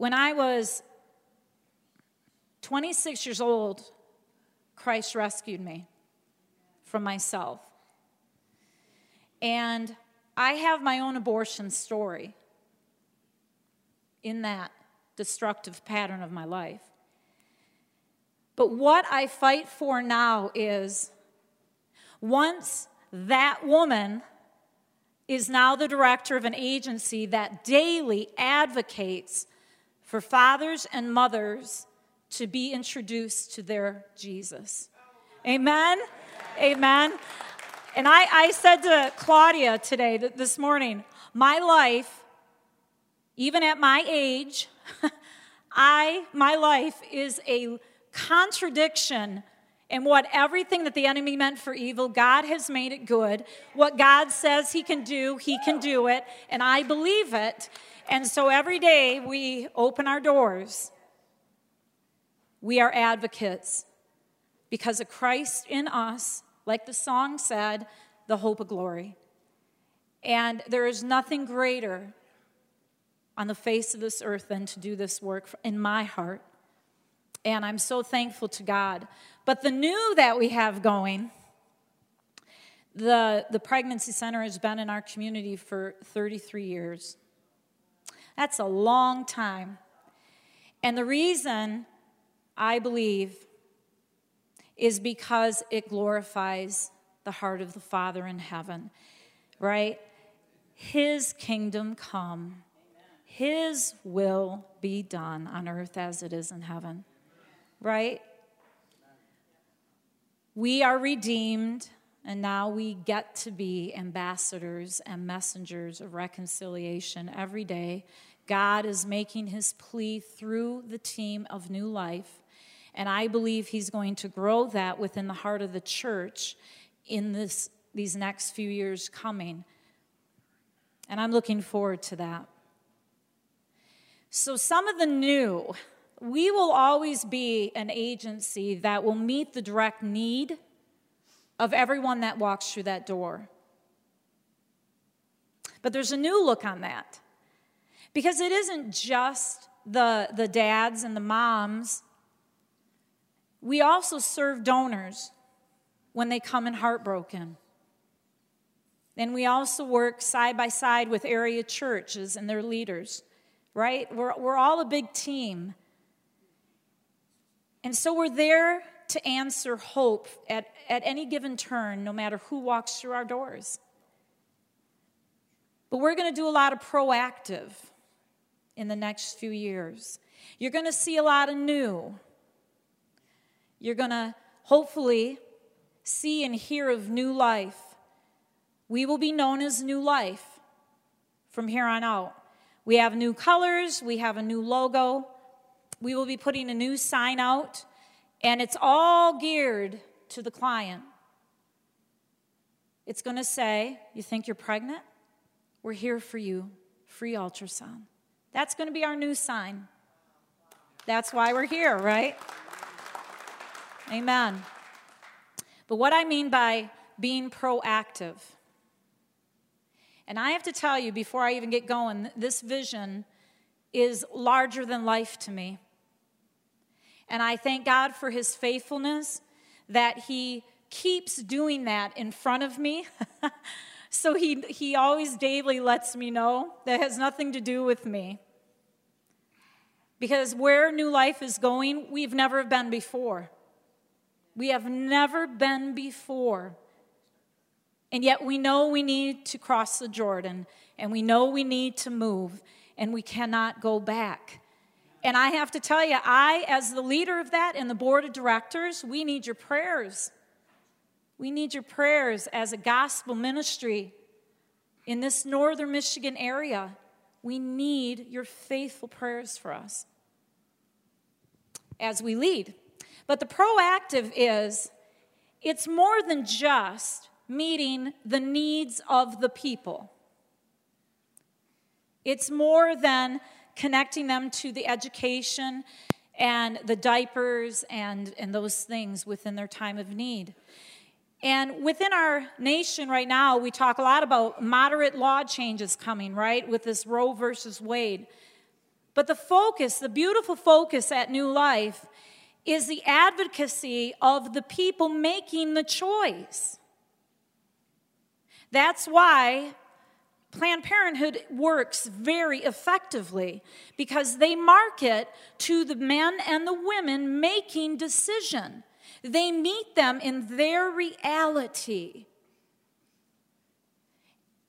When I was 26 years old, Christ rescued me from myself. And I have my own abortion story in that destructive pattern of my life. But what I fight for now is once that woman is now the director of an agency that daily advocates for fathers and mothers to be introduced to their Jesus. Amen? Amen. And I, I said to Claudia today, this morning, my life, even at my age, I, my life is a contradiction in what everything that the enemy meant for evil, God has made it good. What God says He can do, He can do it, and I believe it. And so every day we open our doors, we are advocates because of Christ in us, like the song said, the hope of glory. And there is nothing greater on the face of this earth than to do this work in my heart. And I'm so thankful to God. But the new that we have going, the, the pregnancy center has been in our community for 33 years. That's a long time. And the reason I believe is because it glorifies the heart of the Father in heaven, right? His kingdom come, His will be done on earth as it is in heaven, right? We are redeemed, and now we get to be ambassadors and messengers of reconciliation every day. God is making his plea through the team of New Life, and I believe he's going to grow that within the heart of the church in this, these next few years coming. And I'm looking forward to that. So, some of the new we will always be an agency that will meet the direct need of everyone that walks through that door. But there's a new look on that. Because it isn't just the, the dads and the moms, we also serve donors when they come in heartbroken. And we also work side by side with area churches and their leaders, right? We're, we're all a big team. And so we're there to answer hope at, at any given turn, no matter who walks through our doors. But we're going to do a lot of proactive in the next few years. You're going to see a lot of new. You're going to hopefully see and hear of new life. We will be known as New Life from here on out. We have new colors, we have a new logo we will be putting a new sign out, and it's all geared to the client. It's going to say, You think you're pregnant? We're here for you. Free ultrasound. That's going to be our new sign. That's why we're here, right? Amen. But what I mean by being proactive, and I have to tell you before I even get going, this vision is larger than life to me. And I thank God for his faithfulness that he keeps doing that in front of me. so he, he always daily lets me know that has nothing to do with me. Because where New Life is going, we've never been before. We have never been before. And yet we know we need to cross the Jordan, and we know we need to move, and we cannot go back. And I have to tell you, I, as the leader of that and the board of directors, we need your prayers. We need your prayers as a gospel ministry in this northern Michigan area. We need your faithful prayers for us as we lead. But the proactive is it's more than just meeting the needs of the people, it's more than connecting them to the education and the diapers and, and those things within their time of need. And within our nation right now, we talk a lot about moderate law changes coming, right, with this Roe versus Wade. But the focus, the beautiful focus at New Life, is the advocacy of the people making the choice. That's why Planned Parenthood works very effectively because they market to the men and the women making decision. They meet them in their reality.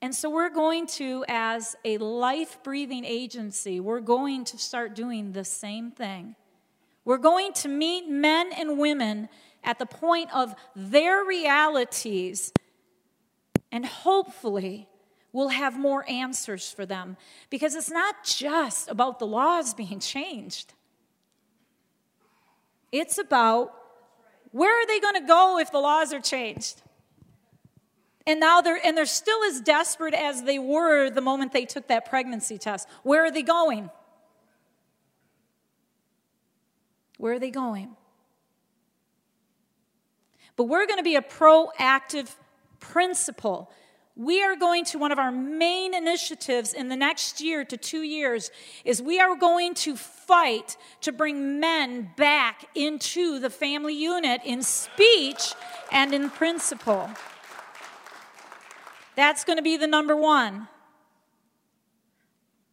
And so we're going to, as a life breathing agency, we're going to start doing the same thing. We're going to meet men and women at the point of their realities, and hopefully, we'll have more answers for them because it's not just about the laws being changed. It's about where are they going to go if the laws are changed? And now they're and they're still as desperate as they were the moment they took that pregnancy test. Where are they going? Where are they going? But we're going to be a proactive principle. We are going to, one of our main initiatives in the next year to two years is we are going to fight to bring men back into the family unit in speech and in principle. That's going to be the number one.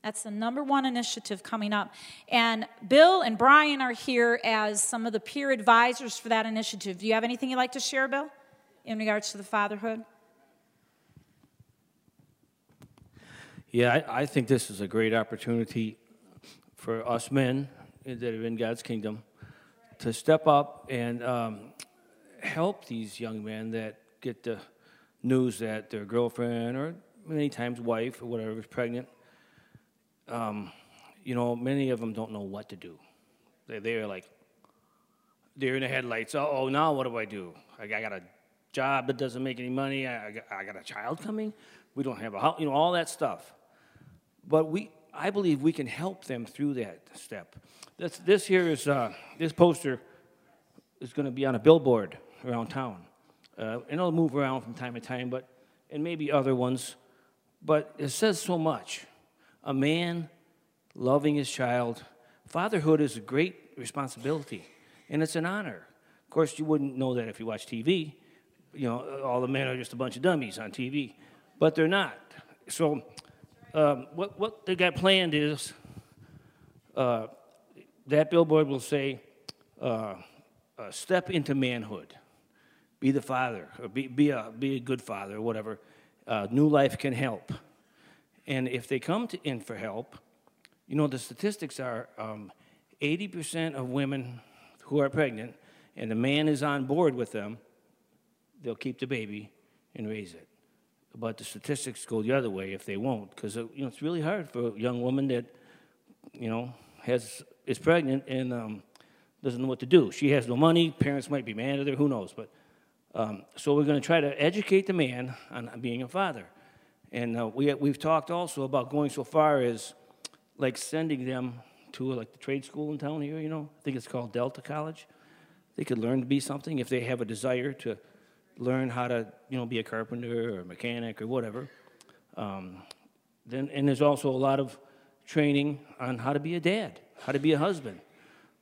That's the number one initiative coming up. And Bill and Brian are here as some of the peer advisors for that initiative. Do you have anything you'd like to share, Bill, in regards to the fatherhood? Yeah, I, I think this is a great opportunity for us men that are in God's kingdom to step up and um, help these young men that get the news that their girlfriend or many times wife or whatever is pregnant um, you know, many of them don't know what to do. They, they're like, they're in the headlights. Oh, now what do I do? I, I got a job that doesn't make any money. I, I, got, I got a child coming. We don't have a house, you know, all that stuff. But we, I believe we can help them through that step. This, this here is, uh, this poster is going to be on a billboard around town. Uh, and it'll move around from time to time, but, and maybe other ones. But it says so much a man loving his child. Fatherhood is a great responsibility, and it's an honor. Of course, you wouldn't know that if you watch TV. You know, all the men are just a bunch of dummies on TV, but they're not. So, um, what, what they got planned is uh, that billboard will say, uh, uh, step into manhood. Be the father, or be, be, a, be a good father, or whatever. Uh, new life can help. And if they come to, in for help, you know, the statistics are um, 80% of women who are pregnant and the man is on board with them, they'll keep the baby and raise it. But the statistics go the other way if they won't, because uh, you know it's really hard for a young woman that you know has is pregnant and um, doesn't know what to do. She has no money. Parents might be mad at her. Who knows? But um, so we're going to try to educate the man on being a father. And uh, we, we've talked also about going so far as like sending them to like the trade school in town here, you know. I think it's called Delta College. They could learn to be something if they have a desire to learn how to, you know, be a carpenter or a mechanic or whatever. Um, then, and there's also a lot of training on how to be a dad, how to be a husband.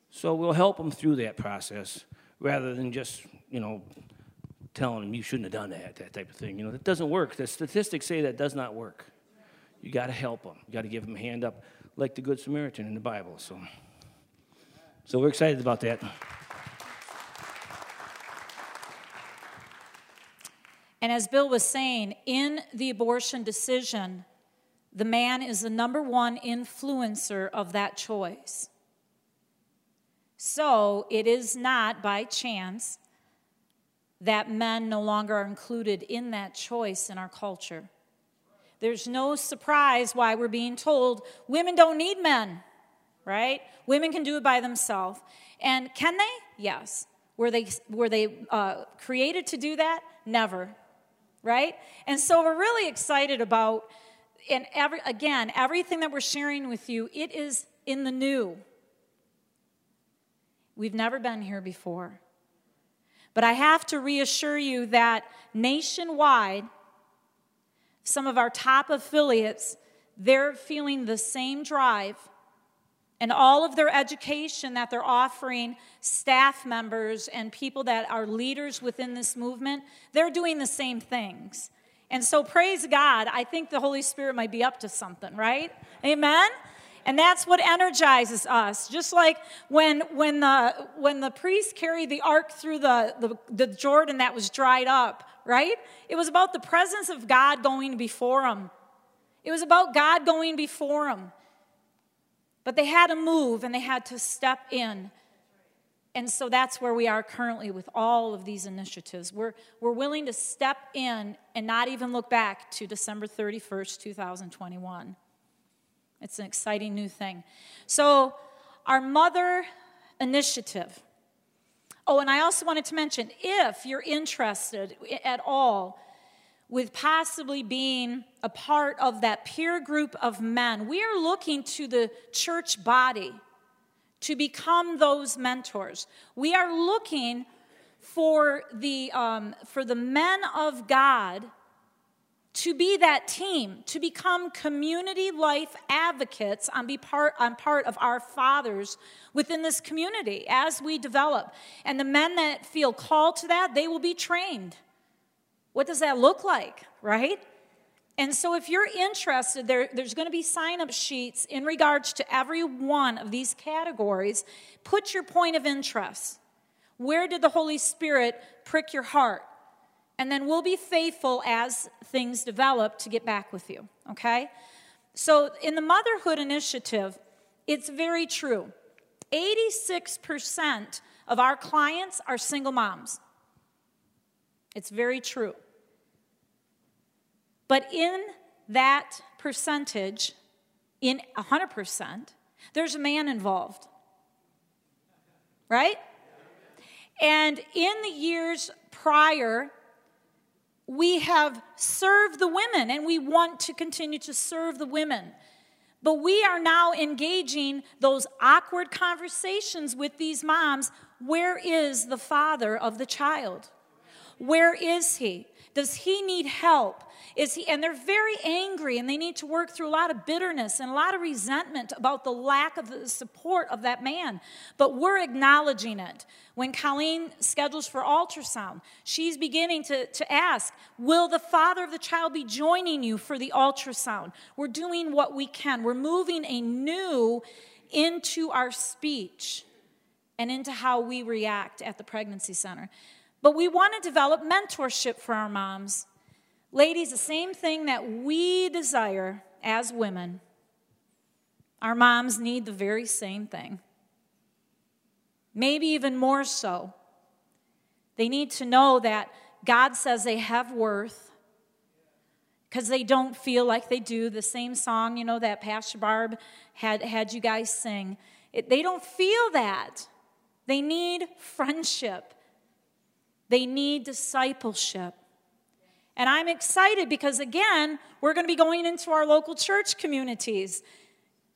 So we'll help them through that process rather than just, you know, telling them you shouldn't have done that, that type of thing. You know, that doesn't work. The statistics say that does not work. You got to help them. You got to give them a hand up, like the Good Samaritan in the Bible. So, so we're excited about that. And as Bill was saying, in the abortion decision, the man is the number one influencer of that choice. So it is not by chance that men no longer are included in that choice in our culture. There's no surprise why we're being told women don't need men, right? Women can do it by themselves. And can they? Yes. Were they, were they uh, created to do that? Never, right? And so we're really excited about, and every, again, everything that we're sharing with you, it is in the new. We've never been here before. But I have to reassure you that nationwide, some of our top affiliates, they're feeling the same drive and all of their education that they're offering staff members and people that are leaders within this movement, they're doing the same things. And so, praise God, I think the Holy Spirit might be up to something, right? Amen? And that's what energizes us. Just like when, when, the, when the priests carried the ark through the, the, the Jordan that was dried up, right? It was about the presence of God going before them. It was about God going before them. But they had to move and they had to step in. And so that's where we are currently with all of these initiatives. We're, we're willing to step in and not even look back to December 31st, 2021. It's an exciting new thing. So, our mother initiative. Oh, and I also wanted to mention if you're interested at all with possibly being a part of that peer group of men. We are looking to the church body to become those mentors. We are looking for the, um, for the men of God to be that team, to become community life advocates on, be part, on part of our fathers within this community as we develop. And the men that feel called to that, they will be trained. What does that look like, right? And so, if you're interested, there, there's going to be sign up sheets in regards to every one of these categories. Put your point of interest. Where did the Holy Spirit prick your heart? And then we'll be faithful as things develop to get back with you, okay? So, in the Motherhood Initiative, it's very true. 86% of our clients are single moms. It's very true. But in that percentage, in 100%, there's a man involved. Right? And in the years prior, we have served the women and we want to continue to serve the women. But we are now engaging those awkward conversations with these moms. Where is the father of the child? Where is he? Does he need help? Is he and they're very angry and they need to work through a lot of bitterness and a lot of resentment about the lack of the support of that man. But we're acknowledging it. When Colleen schedules for ultrasound, she's beginning to, to ask, Will the father of the child be joining you for the ultrasound? We're doing what we can. We're moving a new into our speech and into how we react at the pregnancy center. But we want to develop mentorship for our moms. Ladies, the same thing that we desire as women, our moms need the very same thing. Maybe even more so. They need to know that God says they have worth because they don't feel like they do. The same song, you know, that Pastor Barb had, had you guys sing. It, they don't feel that. They need friendship, they need discipleship. And I'm excited because, again, we're going to be going into our local church communities.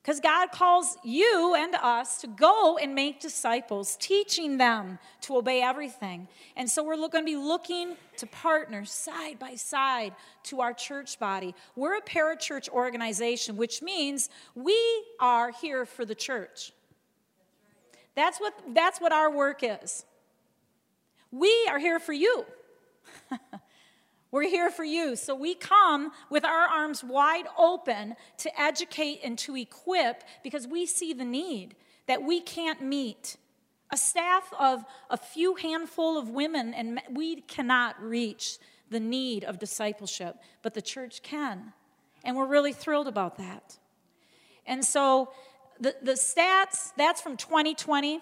Because God calls you and us to go and make disciples, teaching them to obey everything. And so we're going to be looking to partner side by side to our church body. We're a parachurch organization, which means we are here for the church. That's what, that's what our work is. We are here for you. We're here for you. So we come with our arms wide open to educate and to equip because we see the need that we can't meet. A staff of a few handful of women, and we cannot reach the need of discipleship, but the church can. And we're really thrilled about that. And so the, the stats, that's from 2020.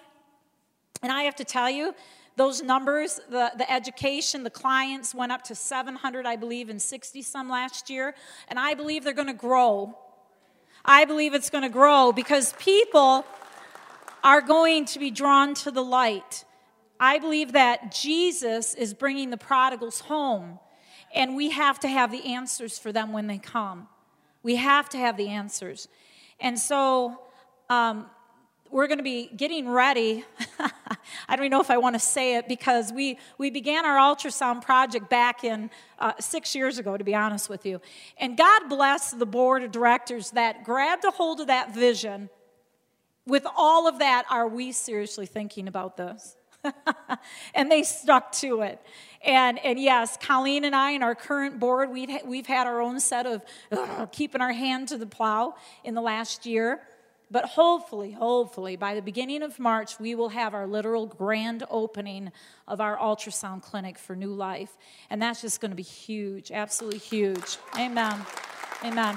And I have to tell you, those numbers, the, the education, the clients went up to 700, I believe, and 60 some last year. And I believe they're going to grow. I believe it's going to grow because people are going to be drawn to the light. I believe that Jesus is bringing the prodigals home, and we have to have the answers for them when they come. We have to have the answers. And so, um, we're going to be getting ready. I don't even know if I want to say it because we, we began our ultrasound project back in uh, six years ago, to be honest with you. And God bless the board of directors that grabbed a hold of that vision with all of that, are we seriously thinking about this? and they stuck to it. And, and yes, Colleen and I, and our current board, we've, we've had our own set of keeping our hand to the plow in the last year. But hopefully, hopefully, by the beginning of March, we will have our literal grand opening of our ultrasound clinic for New Life. And that's just going to be huge, absolutely huge. Amen. Amen.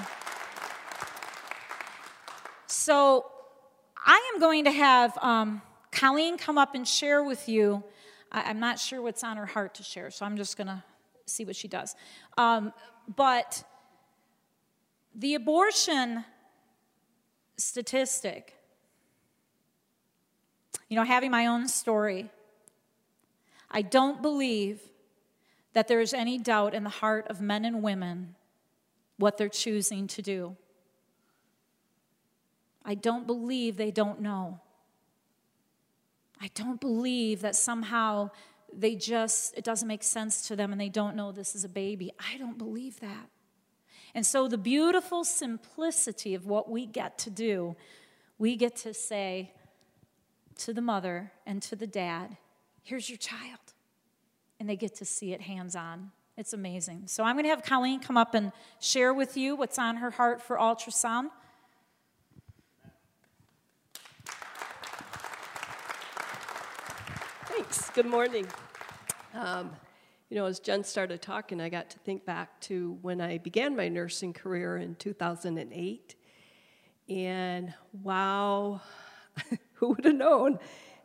So I am going to have um, Colleen come up and share with you. I, am not sure what's on her heart to share, so I'm just going to see what she does. Um, but the abortion statistic, you know, having my own story, I don't believe that there is any doubt in the heart of men and women what they're choosing to do. I don't believe they don't know. I don't believe that somehow they just, it doesn't make sense to them and they don't know this is a baby. I don't believe that. And so, the beautiful simplicity of what we get to do, we get to say to the mother and to the dad, here's your child. And they get to see it hands on. It's amazing. So, I'm going to have Colleen come up and share with you what's on her heart for ultrasound. Thanks. Good morning. Um, you know, as Jen started talking, I got to think back to when I began my nursing career in 2008. And wow, who would have known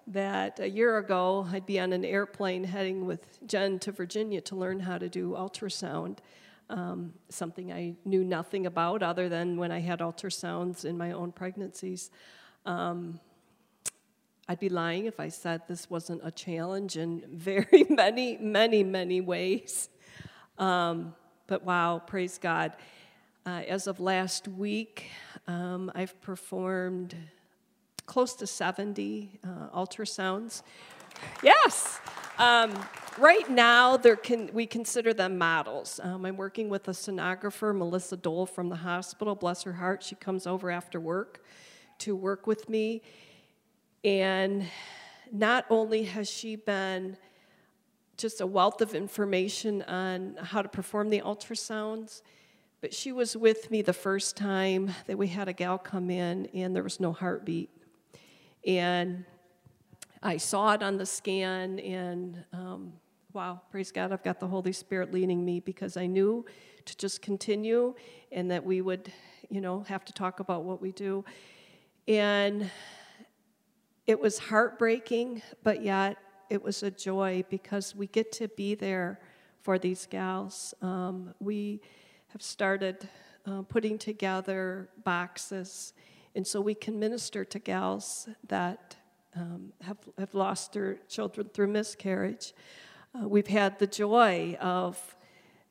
that a year ago I'd be on an airplane heading with Jen to Virginia to learn how to do ultrasound. Um, something I knew nothing about other than when I had ultrasounds in my own pregnancies. Um, I'd be lying if I said this wasn't a challenge in very many, many, many ways. Um, but wow, praise God. Uh, as of last week, um, I've performed close to 70 uh, ultrasounds. Yes. Um, right now, can, we consider them models. Um, I'm working with a sonographer, Melissa Dole from the hospital. Bless her heart, she comes over after work to work with me. And not only has she been just a wealth of information on how to perform the ultrasounds, but she was with me the first time that we had a gal come in and there was no heartbeat. And I saw it on the scan, and um, wow, praise God, I've got the Holy Spirit leading me because I knew to just continue and that we would, you know, have to talk about what we do. And it was heartbreaking, but yet it was a joy because we get to be there for these gals. Um, we have started uh, putting together boxes, and so we can minister to gals that um, have, have lost their children through miscarriage. Uh, we've had the joy of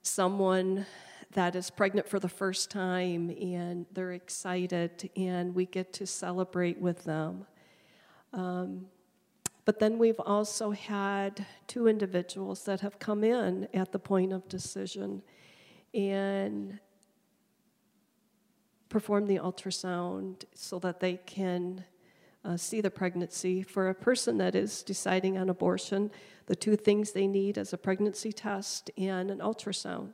someone that is pregnant for the first time and they're excited, and we get to celebrate with them. Um, but then we've also had two individuals that have come in at the point of decision and perform the ultrasound so that they can uh, see the pregnancy. For a person that is deciding on abortion, the two things they need is a pregnancy test and an ultrasound.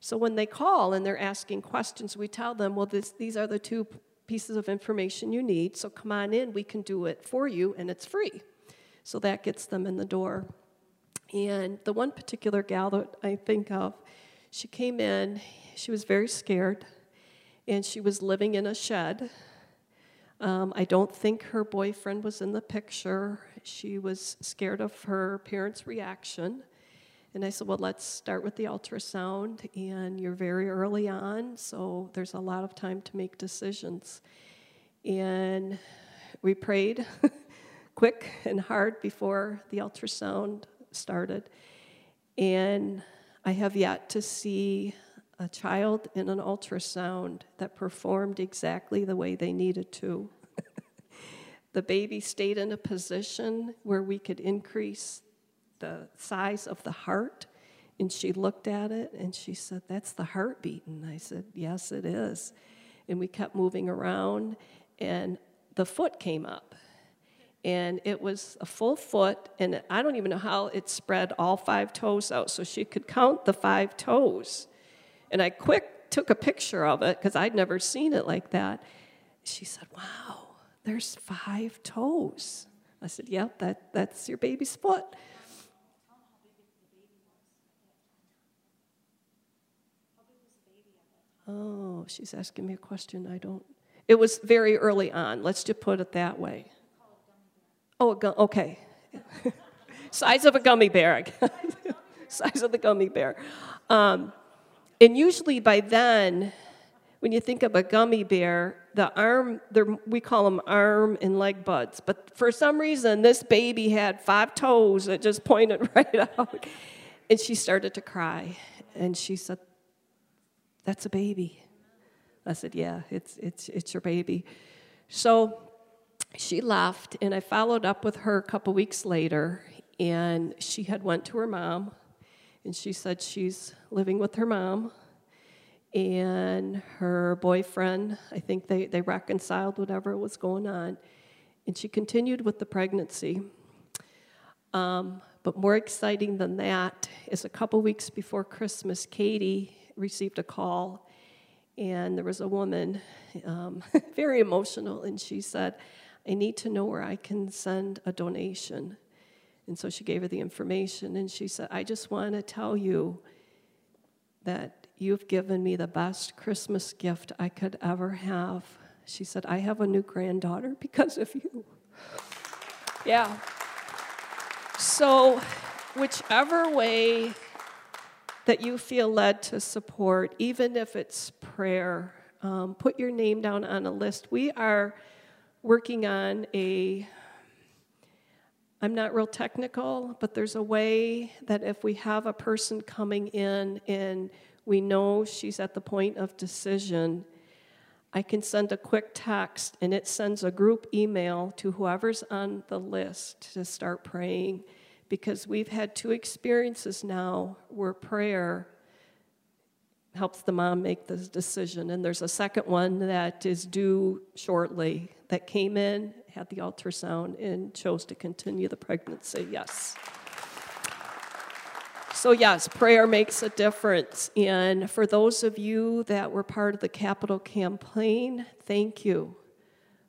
So when they call and they're asking questions, we tell them, well, this, these are the two pieces of information you need, so come on in, we can do it for you, and it's free. So that gets them in the door. And the one particular gal that I think of, she came in, she was very scared, and she was living in a shed. Um, I don't think her boyfriend was in the picture. She was scared of her parents' reaction. And I said, Well, let's start with the ultrasound. And you're very early on, so there's a lot of time to make decisions. And we prayed quick and hard before the ultrasound started. And I have yet to see a child in an ultrasound that performed exactly the way they needed to. the baby stayed in a position where we could increase the size of the heart. And she looked at it and she said, That's the heartbeat. And I said, Yes, it is. And we kept moving around. And the foot came up. And it was a full foot, and I don't even know how it spread all five toes out so she could count the five toes. And I quick took a picture of it because I'd never seen it like that. She said, Wow, there's five toes. I said, Yep, that, that's your baby's foot. Oh, she's asking me a question I don't. It was very early on. Let's just put it that way. Oh, okay. Size of a gummy bear. Size of the gummy bear. Um, and usually by then, when you think of a gummy bear, the arm, we call them arm and leg buds. But for some reason, this baby had five toes that just pointed right out. And she started to cry. And she said, That's a baby. I said, Yeah, it's, it's, it's your baby. So she left, and I followed up with her a couple weeks later, and she had went to her mom, and she said she's living with her mom and her boyfriend, I think they, they reconciled whatever was going on, and she continued with the pregnancy. Um, but more exciting than that is a couple weeks before Christmas, Katie received a call, and there was a woman, um, very emotional, and she said, I need to know where I can send a donation. And so she gave her the information, and she said, I just want to tell you that You've given me the best Christmas gift I could ever have. She said, I have a new granddaughter because of you. Yeah. So, whichever way that you feel led to support, even if it's prayer, um, put your name down on a list. We are working on a I'm not real technical, but there's a way that if we have a person coming in and we know she's at the point of decision, I can send a quick text and it sends a group email to whoever's on the list to start praying because we've had two experiences now where prayer helps the mom make this decision. And there's a second one that is due shortly that came in, had the ultrasound, and chose to continue the pregnancy. Yes. So, yes, prayer makes a difference. And for those of you that were part of the capital campaign, thank you.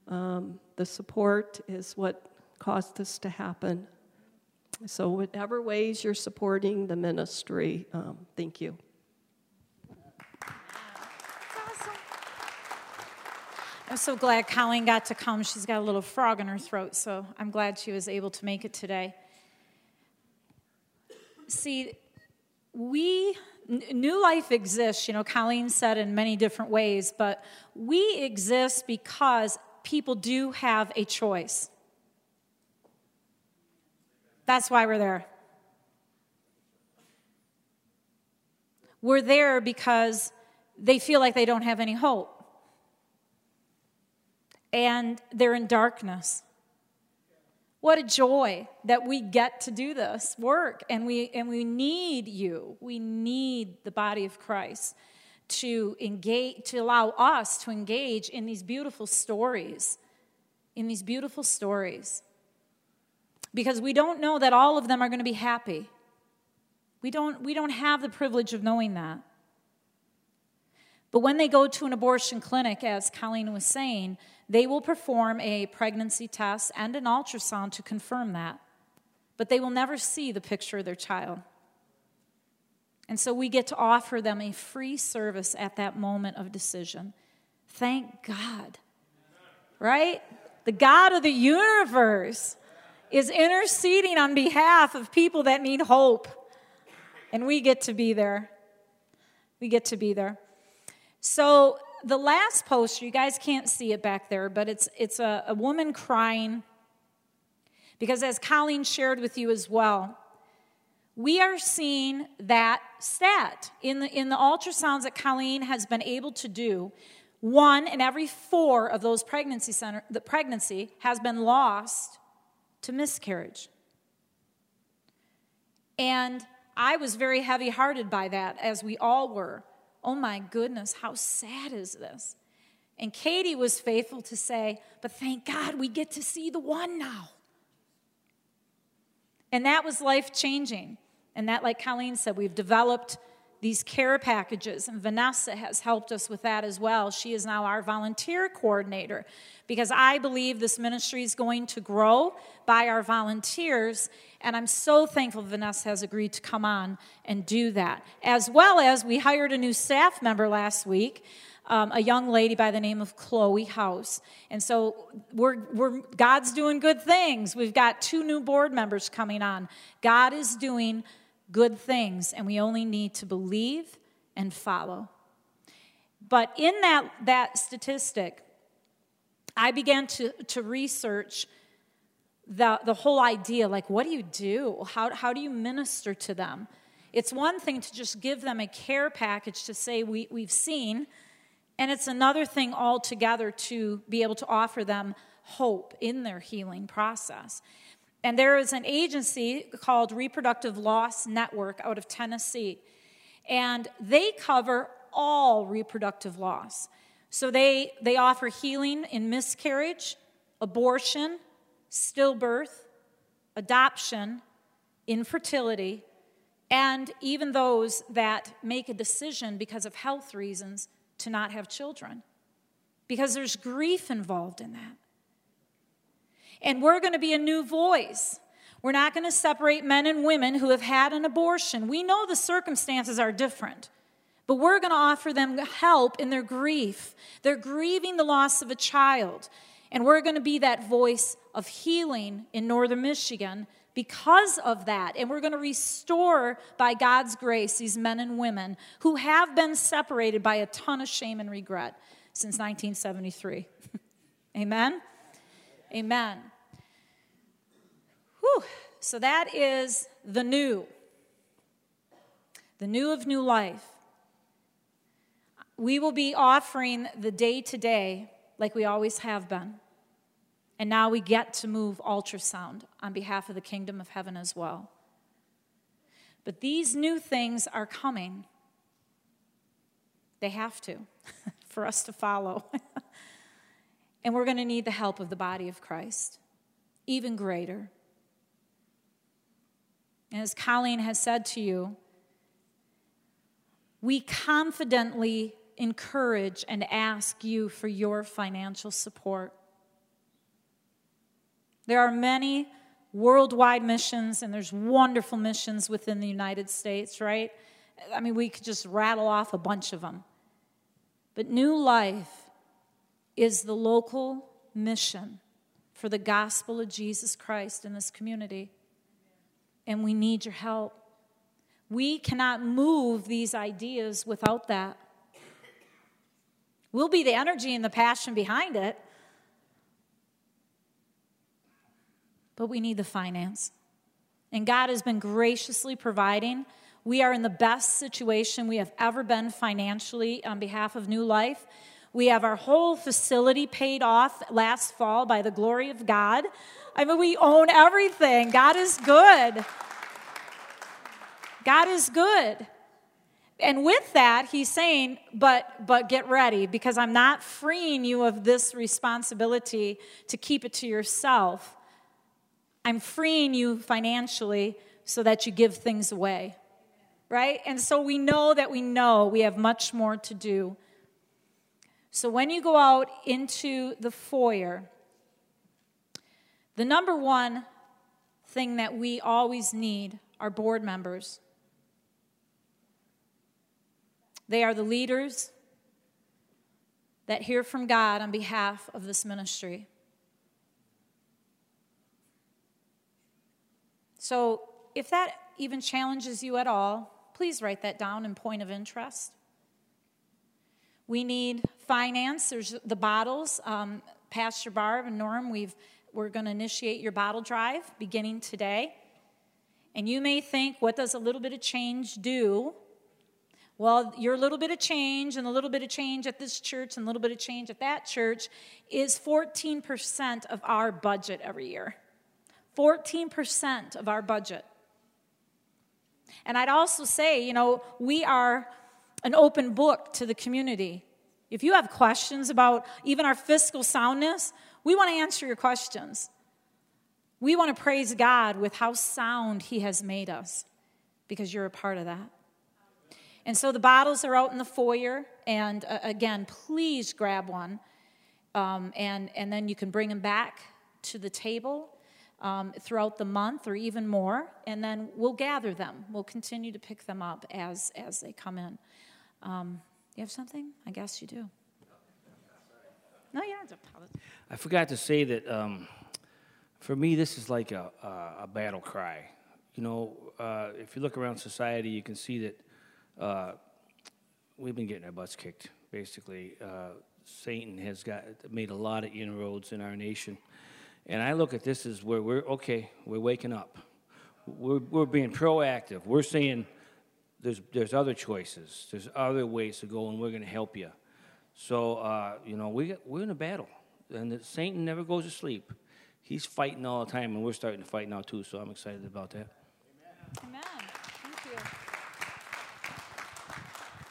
Um, the support is what caused this to happen. So, whatever ways you're supporting the ministry, um, thank you. I'm so glad Colleen got to come. She's got a little frog in her throat, so I'm glad she was able to make it today. See, we, New Life exists, you know, Colleen said in many different ways, but we exist because people do have a choice. That's why we're there. We're there because they feel like they don't have any hope. And they're in darkness. What a joy that we get to do this work and we and we need you. We need the body of Christ to engage to allow us to engage in these beautiful stories. In these beautiful stories. Because we don't know that all of them are going to be happy. We don't we don't have the privilege of knowing that. But when they go to an abortion clinic, as Colleen was saying, they will perform a pregnancy test and an ultrasound to confirm that. But they will never see the picture of their child. And so we get to offer them a free service at that moment of decision. Thank God. Right? The God of the universe is interceding on behalf of people that need hope. And we get to be there. We get to be there. So the last poster, you guys can't see it back there, but it's it's a, a woman crying. Because as Colleen shared with you as well, we are seeing that stat in the in the ultrasounds that Colleen has been able to do. One in every four of those pregnancy center the pregnancy has been lost to miscarriage. And I was very heavy hearted by that, as we all were oh my goodness, how sad is this? And Katie was faithful to say, But thank God we get to see the one now. And that was life changing. And that, like Colleen said, we've developed these care packages, and Vanessa has helped us with that as well. She is now our volunteer coordinator because I believe this ministry is going to grow by our volunteers, and I'm so thankful Vanessa has agreed to come on and do that. As well as we hired a new staff member last week. Um, a young lady by the name of Chloe House. And so we're, we're, God's doing good things. We've got two new board members coming on. God is doing good things, and we only need to believe and follow. But in that, that statistic, I began to, to research the, the whole idea like, what do you do? How, how do you minister to them? It's one thing to just give them a care package to say, we, we've seen, and it's another thing altogether to be able to offer them hope in their healing process. And there is an agency called Reproductive Loss Network out of Tennessee. And they cover all reproductive loss. So they, they offer healing in miscarriage, abortion, stillbirth, adoption, infertility, and even those that make a decision because of health reasons to not have children. Because there's grief involved in that. And we're going to be a new voice. We're not going to separate men and women who have had an abortion. We know the circumstances are different, but we're going to offer them help in their grief. They're grieving the loss of a child. And we're going to be that voice of healing in northern Michigan because of that. And we're going to restore, by God's grace, these men and women who have been separated by a ton of shame and regret since 1973. Amen? Amen. Whew. So that is the new, the new of new life. We will be offering the day to day like we always have been. And now we get to move ultrasound on behalf of the kingdom of heaven as well. But these new things are coming. They have to for us to follow. and we're going to need the help of the body of Christ, even greater. And as Colleen has said to you, we confidently encourage and ask you for your financial support. There are many worldwide missions, and there's wonderful missions within the United States, right? I mean, we could just rattle off a bunch of them. But New Life is the local mission for the gospel of Jesus Christ in this community and we need your help. We cannot move these ideas without that. We'll be the energy and the passion behind it, but we need the finance. And God has been graciously providing. We are in the best situation we have ever been financially on behalf of New Life. We have our whole facility paid off last fall by the glory of God. I mean, we own everything. God is good. God is good. And with that, he's saying, but but get ready because I'm not freeing you of this responsibility to keep it to yourself. I'm freeing you financially so that you give things away. Right? And so we know that we know we have much more to do. So when you go out into the foyer, the number one thing that we always need are board members. They are the leaders that hear from God on behalf of this ministry. So, if that even challenges you at all, please write that down in point of interest. We need finance. There's the bottles. Um, Pastor Barb and Norm, we've, we're going to initiate your bottle drive beginning today. And you may think, what does a little bit of change do? Well, your little bit of change and a little bit of change at this church and a little bit of change at that church is 14% of our budget every year. 14% of our budget. And I'd also say, you know, we are an open book to the community. If you have questions about even our fiscal soundness, we want to answer your questions. We want to praise God with how sound He has made us because you're a part of that. And so the bottles are out in the foyer. And uh, again, please grab one. Um, and, and then you can bring them back to the table um, throughout the month or even more. And then we'll gather them. We'll continue to pick them up as, as they come in. Um, you have something? I guess you do. No, don't have to apologize. I forgot to say that um, for me, this is like a, a, a battle cry. You know, uh, if you look around society, you can see that uh, we've been getting our butts kicked. Basically, uh, Satan has got made a lot of inroads in our nation, and I look at this as where we're okay. We're waking up. We're, we're being proactive. We're saying there's there's other choices. There's other ways to go, and we're going to help you. So uh, you know, we we're in a battle, and Satan never goes to sleep. He's fighting all the time, and we're starting to fight now too. So I'm excited about that. Amen. Thank you.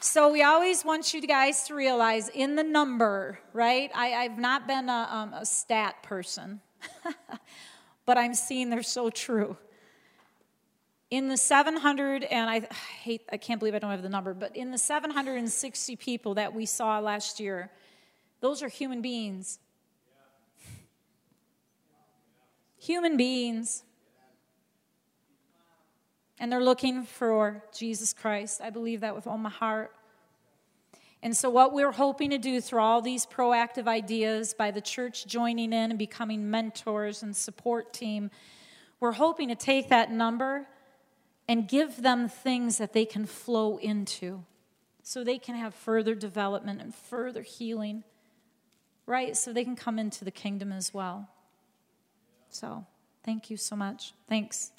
So we always want you guys to realize in the number, right? I, have not been a, um, a stat person, but I'm seeing they're so true. In the 700, and I, I hate, I can't believe I don't have the number, but in the 760 people that we saw last year, those are human beings. Human beings and they're looking for Jesus Christ. I believe that with all my heart. And so, what we're hoping to do through all these proactive ideas by the church joining in and becoming mentors and support team, we're hoping to take that number and give them things that they can flow into so they can have further development and further healing, right? So they can come into the kingdom as well. So, thank you so much. Thanks.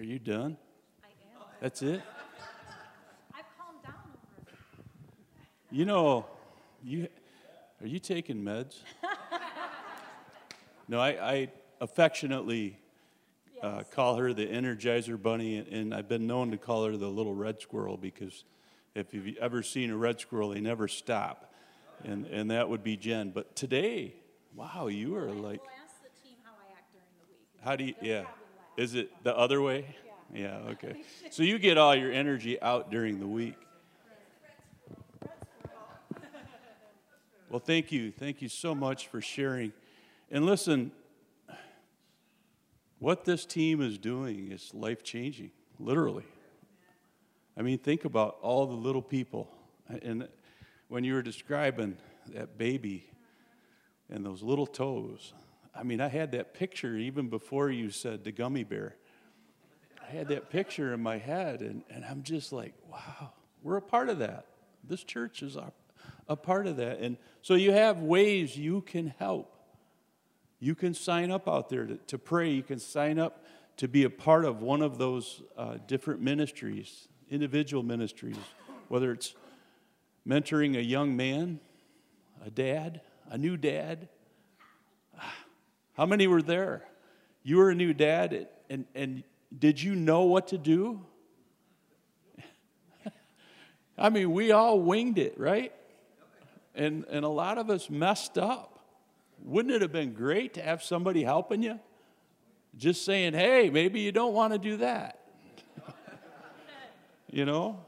Are you done? I am. That's it? I've calmed down over You know, you are you taking meds? no, I, I affectionately uh, call her the Energizer Bunny, and, and I've been known to call her the little red squirrel because if you've ever seen a red squirrel, they never stop, and and that would be Jen. But today, wow, you are like, We'll ask the team how I act during the week. how do you? Yeah. Is it the other way? Yeah. Okay. So you get all your energy out during the week. Well, thank you. Thank you so much for sharing. And listen, what this team is doing is life changing, literally. I mean, think about all the little people. And when you were describing that baby and those little toes, I mean, I had that picture even before you said the gummy bear. I had that picture in my head, and, and I'm just like, wow, we're a part of that. This church is a, a part of that. And so you have ways you can help. You can sign up out there to, to pray. You can sign up to be a part of one of those uh, different ministries, individual ministries, whether it's mentoring a young man, a dad, a new dad. How many were there? You were a new dad, and, and did you know what to do? I mean, we all winged it, right? And, and a lot of us messed up. Wouldn't it have been great to have somebody helping you? Just saying, hey, maybe you don't want to do that. you know?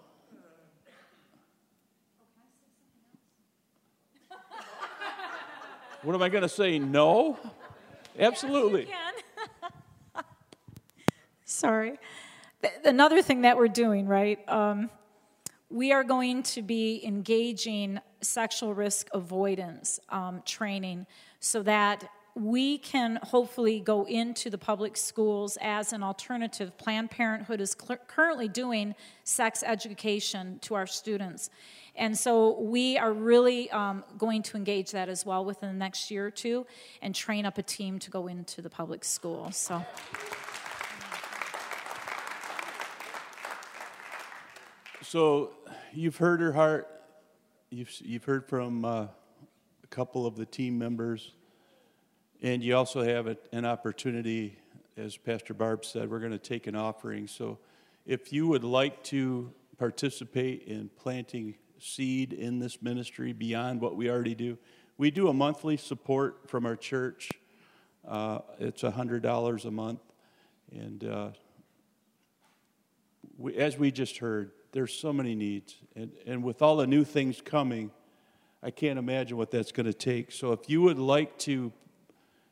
What am I going to say? No? Absolutely. Can. Sorry. Th- Another thing that we're doing, right? Um, we are going to be engaging sexual risk avoidance um, training so that we can hopefully go into the public schools as an alternative. Planned Parenthood is cl- currently doing sex education to our students. And so we are really um, going to engage that as well within the next year or two and train up a team to go into the public school. So. So you've heard her heart. You've, you've heard from uh, a couple of the team members. And you also have a, an opportunity, as Pastor Barb said, we're going to take an offering. So if you would like to participate in planting seed in this ministry beyond what we already do, we do a monthly support from our church. Uh, it's $100 a month. And uh, we, as we just heard, there's so many needs. And, and with all the new things coming, I can't imagine what that's going to take. So if you would like to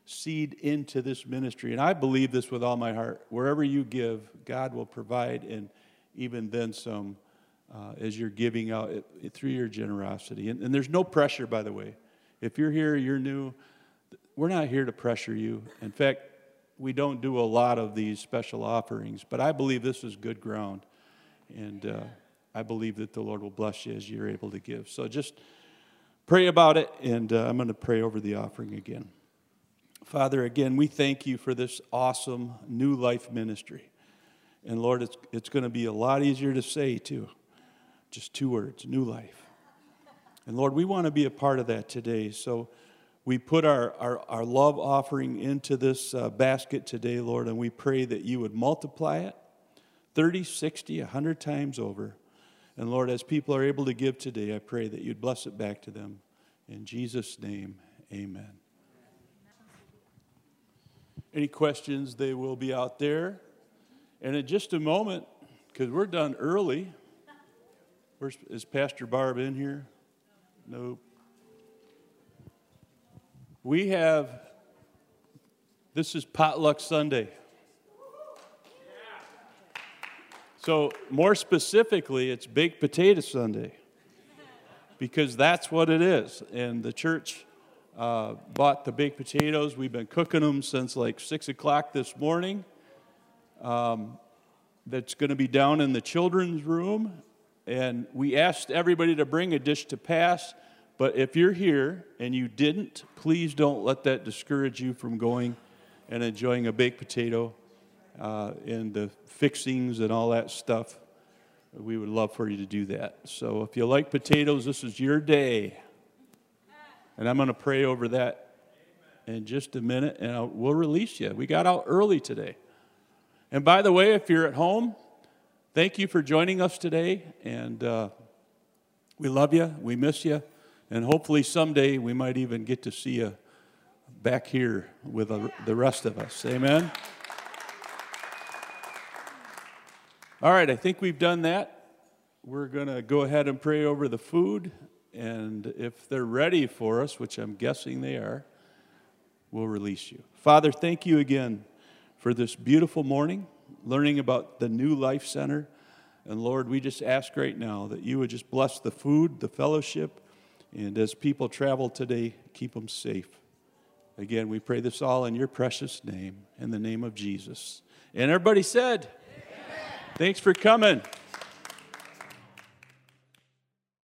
seed into this ministry, and I believe this with all my heart, wherever you give, God will provide, and even then some uh, as you're giving out it, it, through your generosity. And, and there's no pressure, by the way. If you're here, you're new, we're not here to pressure you. In fact, we don't do a lot of these special offerings, but I believe this is good ground. And uh, I believe that the Lord will bless you as you're able to give. So just pray about it, and uh, I'm going to pray over the offering again. Father, again, we thank you for this awesome new life ministry. And Lord, it's, it's going to be a lot easier to say, too. Just two words new life. And Lord, we want to be a part of that today. So we put our, our, our love offering into this uh, basket today, Lord, and we pray that you would multiply it 30, 60, 100 times over. And Lord, as people are able to give today, I pray that you'd bless it back to them. In Jesus' name, amen. Any questions? They will be out there. And in just a moment, because we're done early, Where's, is Pastor Barb in here? Nope. We have, this is Potluck Sunday. So, more specifically, it's Baked Potato Sunday because that's what it is. And the church uh, bought the baked potatoes. We've been cooking them since like 6 o'clock this morning. Um, that's going to be down in the children's room. And we asked everybody to bring a dish to pass. But if you're here and you didn't, please don't let that discourage you from going and enjoying a baked potato uh, and the fixings and all that stuff. We would love for you to do that. So if you like potatoes, this is your day. And I'm going to pray over that in just a minute, and I'll, we'll release you. We got out early today. And by the way, if you're at home, thank you for joining us today. And uh, we love you, we miss you, and hopefully someday we might even get to see you back here with the rest of us. Amen. All right, I think we've done that. We're going to go ahead and pray over the food. And if they're ready for us, which I'm guessing they are, we'll release you. Father, thank you again for this beautiful morning, learning about the New Life Center. And Lord, we just ask right now that you would just bless the food, the fellowship, and as people travel today, keep them safe. Again, we pray this all in your precious name, in the name of Jesus. And everybody said, Thanks for coming.